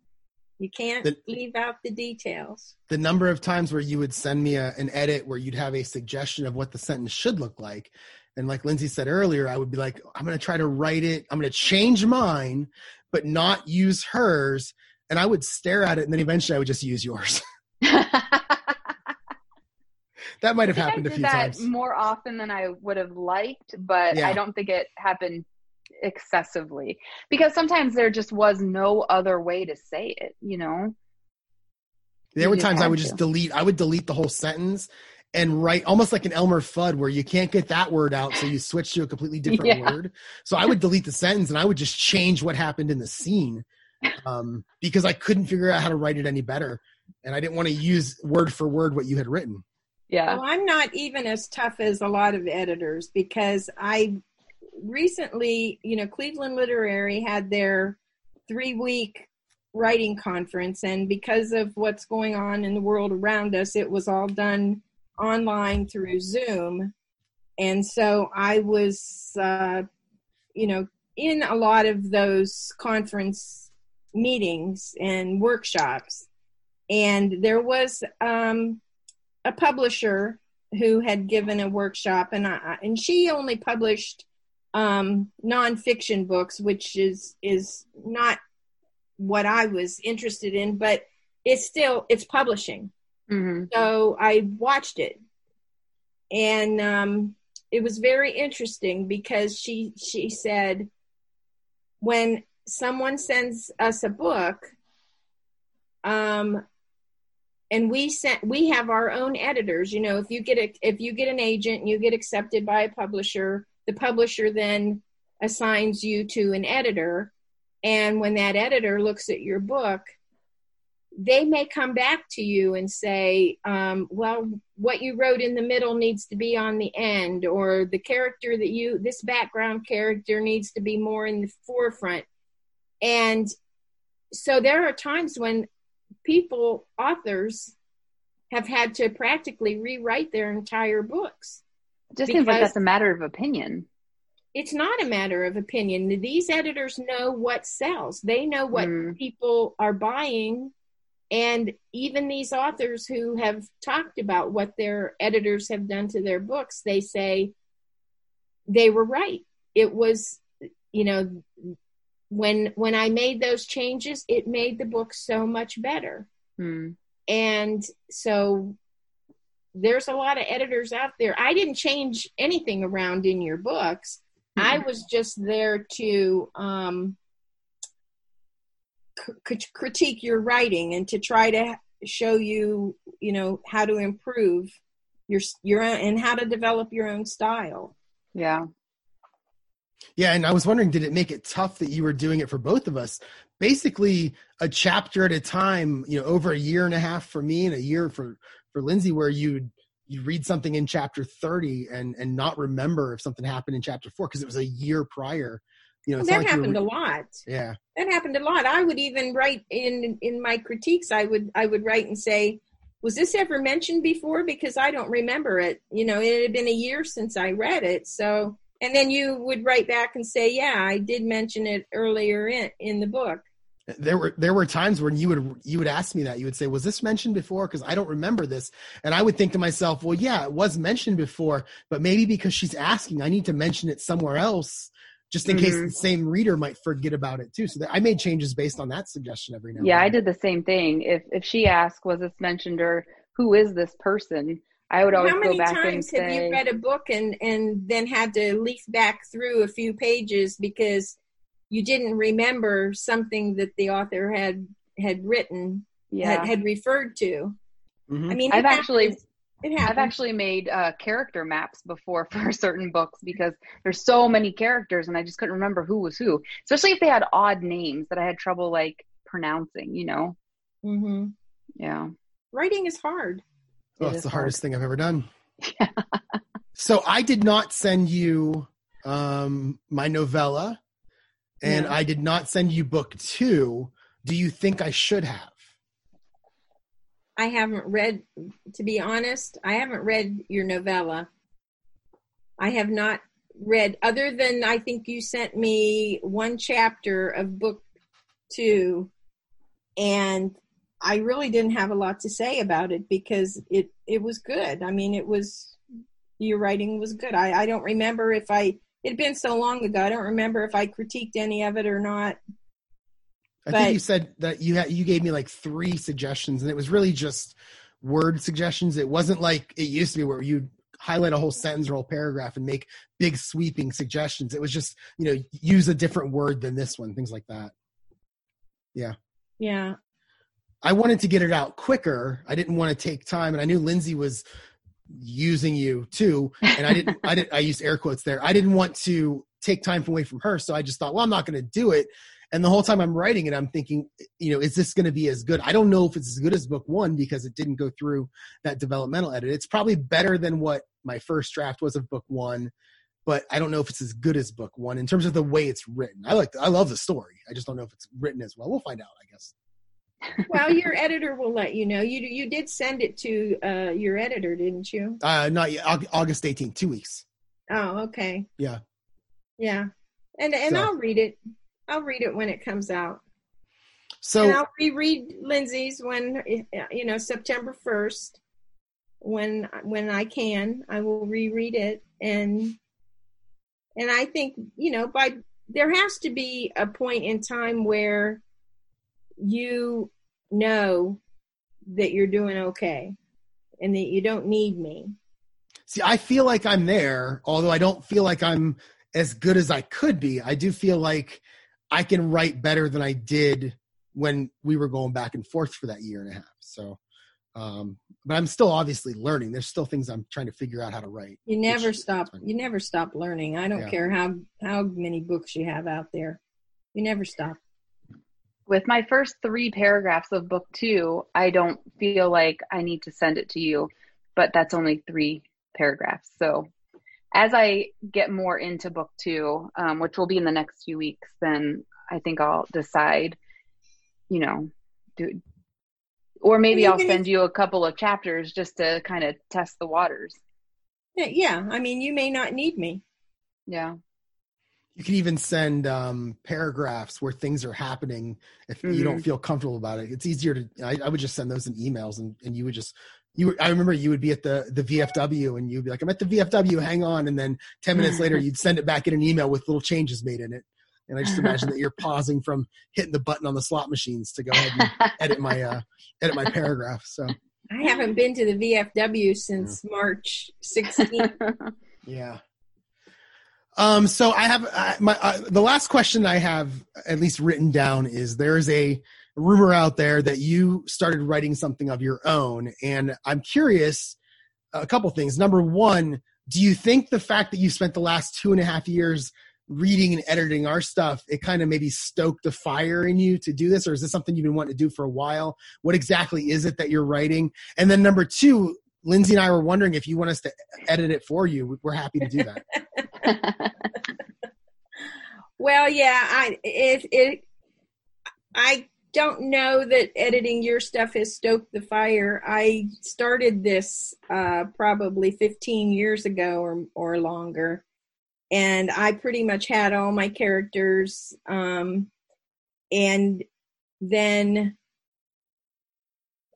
You can't the, leave out the details. The number of times where you would send me a, an edit where you'd have a suggestion of what the sentence should look like. And like Lindsay said earlier, I would be like, I'm going to try to write it. I'm going to change mine, but not use hers. And I would stare at it. And then eventually I would just use yours. that might have happened a few times. More often than I would have liked, but yeah. I don't think it happened excessively because sometimes there just was no other way to say it, you know? There you were times I would to. just delete, I would delete the whole sentence and write almost like an Elmer Fudd where you can't get that word out. So you switch to a completely different yeah. word. So I would delete the sentence and I would just change what happened in the scene um, because I couldn't figure out how to write it any better. And I didn't want to use word for word what you had written. Yeah. Well, I'm not even as tough as a lot of editors because I recently, you know, Cleveland Literary had their three week writing conference, and because of what's going on in the world around us, it was all done online through Zoom. And so I was, uh, you know, in a lot of those conference meetings and workshops. And there was um, a publisher who had given a workshop, and I, and she only published um, nonfiction books, which is is not what I was interested in, but it's still it's publishing. Mm-hmm. So I watched it, and um, it was very interesting because she she said when someone sends us a book, um, and we sent we have our own editors. You know, if you get a if you get an agent and you get accepted by a publisher the publisher then assigns you to an editor. And when that editor looks at your book, they may come back to you and say, um, well, what you wrote in the middle needs to be on the end, or the character that you, this background character needs to be more in the forefront. And so there are times when people, authors, have had to practically rewrite their entire books just seems like that's a matter of opinion. It's not a matter of opinion. These editors know what sells. They know what mm. people are buying. And even these authors who have talked about what their editors have done to their books, they say they were right. It was, you know, when when I made those changes, it made the book so much better. Mm. And so there's a lot of editors out there. I didn't change anything around in your books. Mm-hmm. I was just there to um, c- critique your writing and to try to show you, you know, how to improve your your own, and how to develop your own style. Yeah. Yeah, and I was wondering, did it make it tough that you were doing it for both of us? Basically, a chapter at a time, you know, over a year and a half for me and a year for for Lindsay, where you'd you read something in chapter 30 and and not remember if something happened in chapter 4 because it was a year prior. You know well, that like happened re- a lot. Yeah. That happened a lot. I would even write in in my critiques i would i would write and say was this ever mentioned before? Because i don't remember it. You know it had been a year since i read it so and then you would write back and say yeah i did mention it earlier in in the book there were there were times when you would you would ask me that. You would say was this mentioned before? Because i don't remember this. And i would think to myself well yeah it was mentioned before but maybe because she's asking i need to mention it somewhere else just in mm-hmm. case the same reader might forget about it too. So that, i made changes based on that suggestion every now yeah i did the same thing. If if she asked was this mentioned or who is this person? I would always How many go back times and say, have you read a book and and then had to leaf back through a few pages because you didn't remember something that the author had had written yeah. had, had referred to. Mm-hmm. I mean, I've actually I've actually made uh, character maps before for certain books because there's so many characters and I just couldn't remember who was who, especially if they had odd names that I had trouble like pronouncing. You know. Mm-hmm. Yeah. Writing is hard. Well, it's the hard. hardest thing I've ever done. Yeah. so I did not send you um, my novella and yeah. I did not send you book two, do you think I should have? I haven't read, to be honest, I haven't read your novella. I have not read, other than I think you sent me one chapter of book two, and I really didn't have a lot to say about it because it it was good. I mean, it was your writing was good. I I don't remember if I it had been so long ago. I don't remember if I critiqued any of it or not. I but, think you said that you had you gave me like three suggestions, and it was really just word suggestions. It wasn't like it used to be where you highlight a whole sentence or a whole paragraph and make big sweeping suggestions. It was just you know use a different word than this one, things like that. Yeah. Yeah. I wanted to get it out quicker. I didn't want to take time, and I knew Lindsay was using you too. And i didn't i didn't i used air quotes there. I didn't want to take time away from her. So i just thought well i'm not going to do it. And the whole time i'm writing it i'm thinking you know is this going to be as good? I don't know if it's as good as book one because it didn't go through that developmental edit. It's probably better than what my first draft was of book one but i don't know if it's as good as book one in terms of the way it's written. I like i love the story. I just don't know if it's written as well. We'll find out i guess well, your editor will let you know. You you did send it to uh, your editor, didn't you? Uh, not yet. August 18th, two weeks. Oh, okay. Yeah. Yeah, and and so. I'll read it. I'll read it when it comes out. So and I'll reread Lindsay's when you know September 1st. When when I can, I will reread it and and I think you know by there has to be a point in time where you know that you're doing okay and that you don't need me. See, I feel like I'm there, although I don't feel like I'm as good as I could be. I do feel like I can write better than I did when we were going back and forth for that year and a half. So, um, but I'm still obviously learning. There's still things I'm trying to figure out how to write. You never stop. You never stop learning. I don't yeah. care how how many books you have out there. You never stop with my first three paragraphs of book two, I don't feel like I need to send it to you, but that's only three paragraphs. So as I get more into book two, um, which will be in the next few weeks, then I think I'll decide, you know, do, or maybe I'll send you a couple of chapters just to kind of test the waters. Yeah, I mean, you may not need me. Yeah you can even send um, paragraphs where things are happening if mm-hmm. you don't mm-hmm. feel comfortable about it it's easier to I, I, would just send those in emails and, and you would just you i remember you would be at the the vfw and you'd be like i'm at the vfw hang on and then 10 minutes later you'd send it back in an email with little changes made in it and i just imagine that you're pausing from hitting the button on the slot machines to go ahead and edit my uh edit my paragraph so i haven't been to the vfw since yeah. march 16th yeah um, so I have uh, my uh, the last question I have at least written down is there is a rumor out there that you started writing something of your own, and I'm curious. A couple things. Number one, do you think the fact that you spent the last two and a half years reading and editing our stuff, it kind of maybe stoked a fire in you to do this, or is this something you've been wanting to do for a while? What exactly is it that you're writing? And then number two, Lindsay and I were wondering if you want us to edit it for you. We're happy to do that. well, yeah, I if it I don't know that editing your stuff has stoked the fire. I started this uh, probably 15 years ago or or longer, and I pretty much had all my characters. Um, and then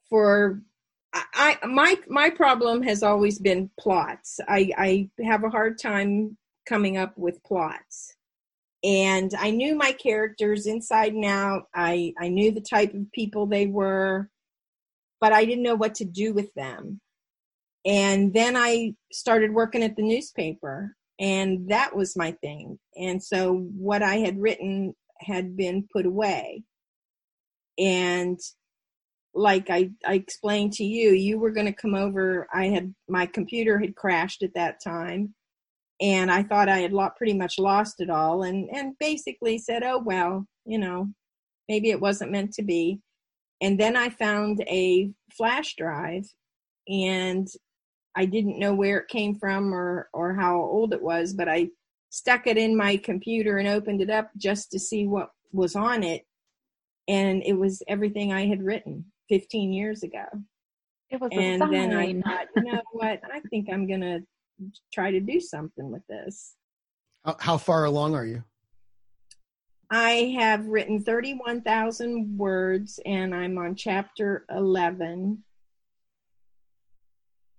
for I my my problem has always been plots. I I have a hard time coming up with plots. And I knew my characters inside and out. I I knew the type of people they were, but I didn't know what to do with them. And then I started working at the newspaper and that was my thing. And so what I had written had been put away. And like I, I explained to you, you were going to come over. I had my computer had crashed at that time, and I thought I had lo- pretty much lost it all, and and basically said, oh well, you know, maybe it wasn't meant to be. And then I found a flash drive, and I didn't know where it came from or or how old it was, but I stuck it in my computer and opened it up just to see what was on it and it was everything I had written 15 years ago. It was and then I thought, you know what? I think I'm going to try to do something with this. How, how far along are you? I have written 31,000 words and I'm on chapter 11.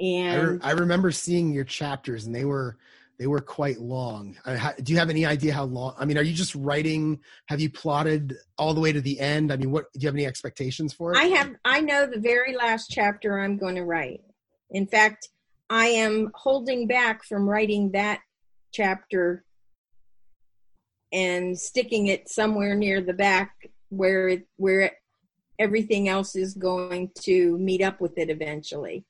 And I, re- I remember seeing your chapters and they were they were quite long. do you have any idea how long? I mean, are you just writing? Have you plotted all the way to the end? I mean, what do you have any expectations for it? I have. I know the very last chapter I'm going to write. In fact, I am holding back from writing that chapter and sticking it somewhere near the back where it, where everything else is going to meet up with it eventually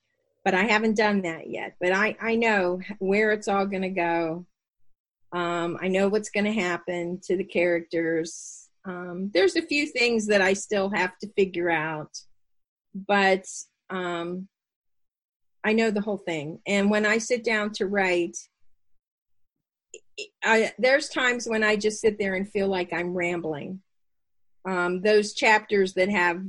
but I haven't done that yet. But I, I know where it's all going to go. Um, I know what's going to happen to the characters. Um, there's a few things that I still have to figure out, but um, I know the whole thing. And when I sit down to write, I, there's times when I just sit there and feel like I'm rambling. Um, those chapters that have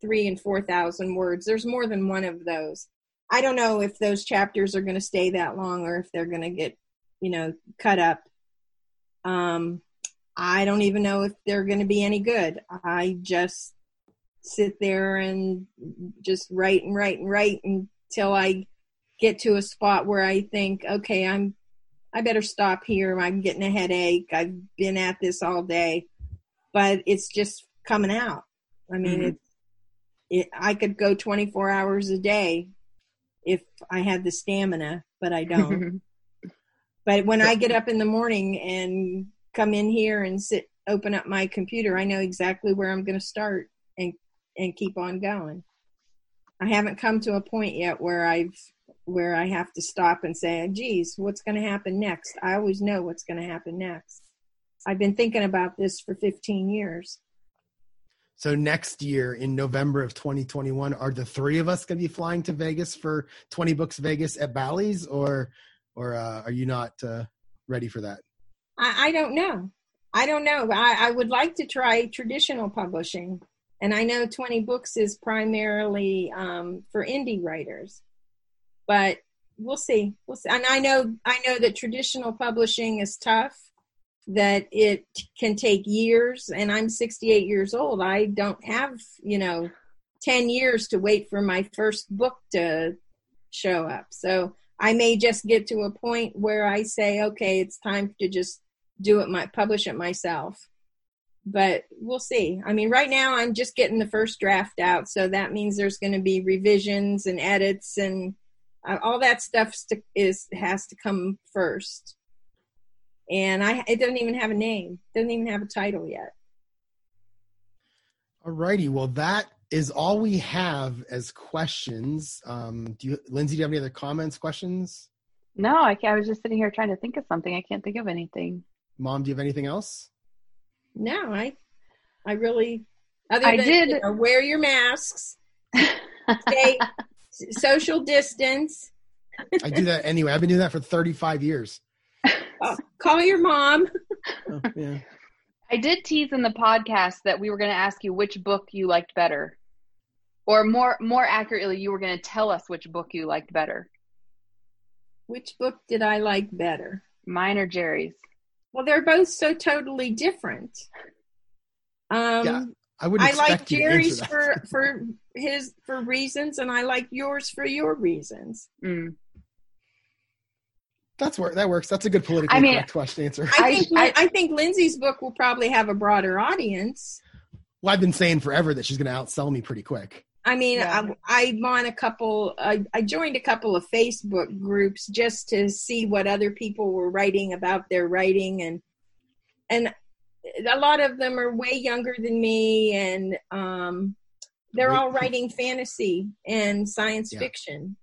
three and four thousand words, there's more than one of those. I don't know if those chapters are going to stay that long or if they're going to get, you know, cut up. Um, I don't even know if they're going to be any good. I just sit there and just write and write and write until I get to a spot where I think, okay, I'm, I better stop here. I'm getting a headache. I've been at this all day, but it's just coming out. I mean, mm-hmm. it, it, I could go 24 hours a day if I had the stamina, but I don't. but when I get up in the morning and come in here and sit, open up my computer, I know exactly where I'm going to start and and keep on going. I haven't come to a point yet where I've where I have to stop and say, "Geez, what's going to happen next?" I always know what's going to happen next. I've been thinking about this for 15 years. So next year in November of 2021, are the three of us going to be flying to Vegas for 20 Books Vegas at Bally's, or or uh, are you not uh, ready for that? I, I, don't know. I don't know. I, I would like to try traditional publishing, and I know 20 Books is primarily um, for indie writers, but we'll see. We'll see. And I know I know that traditional publishing is tough that it can take years and i'm 68 years old i don't have you know 10 years to wait for my first book to show up so i may just get to a point where i say okay it's time to just do it my publish it myself but we'll see i mean right now i'm just getting the first draft out so that means there's going to be revisions and edits and uh, all that stuff is has to come first and I it doesn't even have a name. Doesn't even have a title yet. All righty. Well, that is all we have as questions. Um, do you, Lindsay? Do you have any other comments, questions? No, I, I was just sitting here trying to think of something. I can't think of anything. Mom, do you have anything else? No, I, I really. Other I than, did. You know, wear your masks. stay, social distance. I do that anyway. I've been doing that for 35 years. Oh, call your mom. Oh, yeah. I did tease in the podcast that we were going to ask you which book you liked better, or more more accurately, you were going to tell us which book you liked better. Which book did I like better? Mine or Jerry's? Well, they're both so totally different. Um, yeah, I would. I like Jerry's for for his for reasons, and I like yours for your reasons. Mm. That's where that works. That's a good politically I mean, correct question answer. I think I, I, think Lindsay's book will probably have a broader audience. Well, I've been saying forever that she's going to outsell me pretty quick. I mean, yeah. I, I'm on a couple. I, I joined a couple of Facebook groups just to see what other people were writing about their writing, and and a lot of them are way younger than me, and um, they're all writing fantasy and science yeah. fiction.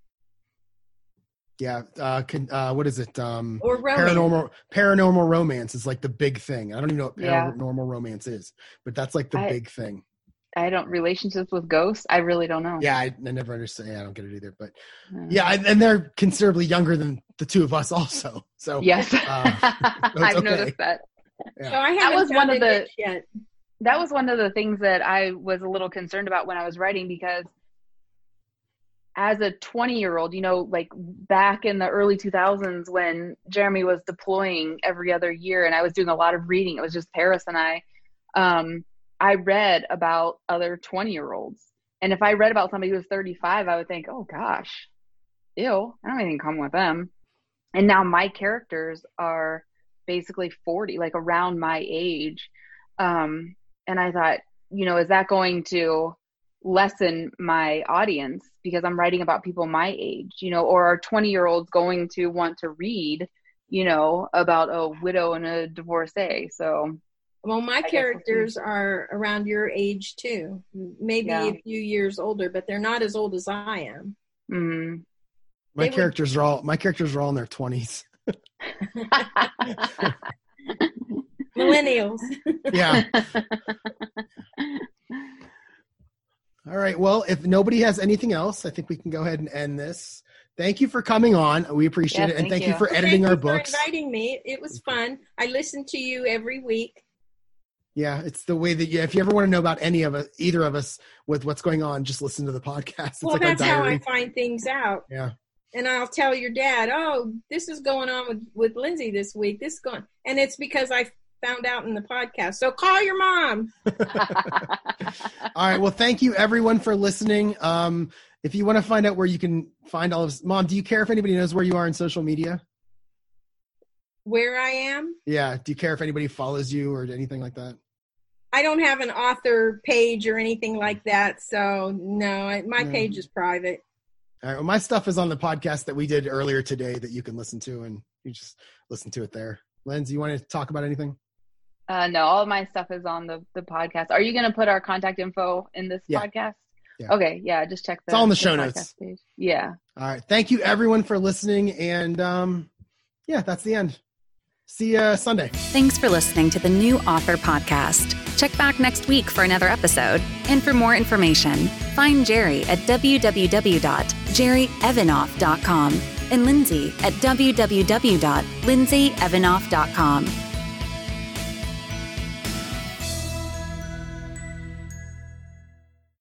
Yeah, uh, can, uh, what is it? Um, or romance. paranormal paranormal romance is like the big thing. I don't even know what paranormal yeah. romance is, but that's like the I, big thing. I don't relationships with ghosts. I really don't know. Yeah, I, I never understand. Yeah, I don't get it either. But mm. yeah, I, and they're considerably younger than the two of us, also. So yes, uh, I've okay. noticed that. Yeah. So I that was one of the yet. that was one of the things that I was a little concerned about when I was writing because as a 20 year old, you know, like back in the early 2000s when Jeremy was deploying every other year and I was doing a lot of reading, it was just Paris and I. Um, I read about other 20 year olds. And if I read about somebody who was 35, I would think, oh gosh, ew, I don't in common with them. And now my characters are basically 40, like around my age. Um, and I thought, you know, is that going to lessen my audience because I'm writing about people my age, you know, or are 20 year olds going to want to read, you know, about a widow and a divorcee? So well, my I characters are around your age too, maybe yeah. a few years older, but they're not as old as I am. Mm-hmm. My they characters would... are all my characters are all in their twenties. Millennials. yeah. All right. Well, if nobody has anything else, I think we can go ahead and end this. Thank you for coming on. We appreciate it, and thank you, you for editing thank our you books. For inviting me, it was fun. I listen to you every week. Yeah, it's the way that you, if you ever want to know about any of us, either of us, with what's going on, just listen to the podcast. It's well, like that's how I find things out. Yeah. And I'll tell your dad, oh, this is going on with, with Lindsay this week. This going, and it's because I found out in the podcast. So call your mom. all right. Well, thank you everyone for listening. Um, if you want to find out where you can find all of us, mom, do you care if anybody knows where you are in social media? Where I am? Yeah. Do you care if anybody follows you or anything like that? I don't have an author page or anything like that. So no, my page is private. All right. Well, my stuff is on the podcast that we did earlier today that you can listen to, and you just listen to it there. Lindsay, you want to talk about anything? Uh, no, all my stuff is on the, the podcast. Are you going to put our contact info in this yeah. podcast? Yeah. Okay, yeah, just check the, it's all in the, the show notes. Page. Yeah. All right. Thank you everyone for listening. And um, yeah, that's the end. See you Sunday. Thanks for listening to the New Author Podcast. Check back next week for another episode. And for more information, find Jerry at www.jerryevanoff.com and Lindsay at www.lindsayevanoff.com.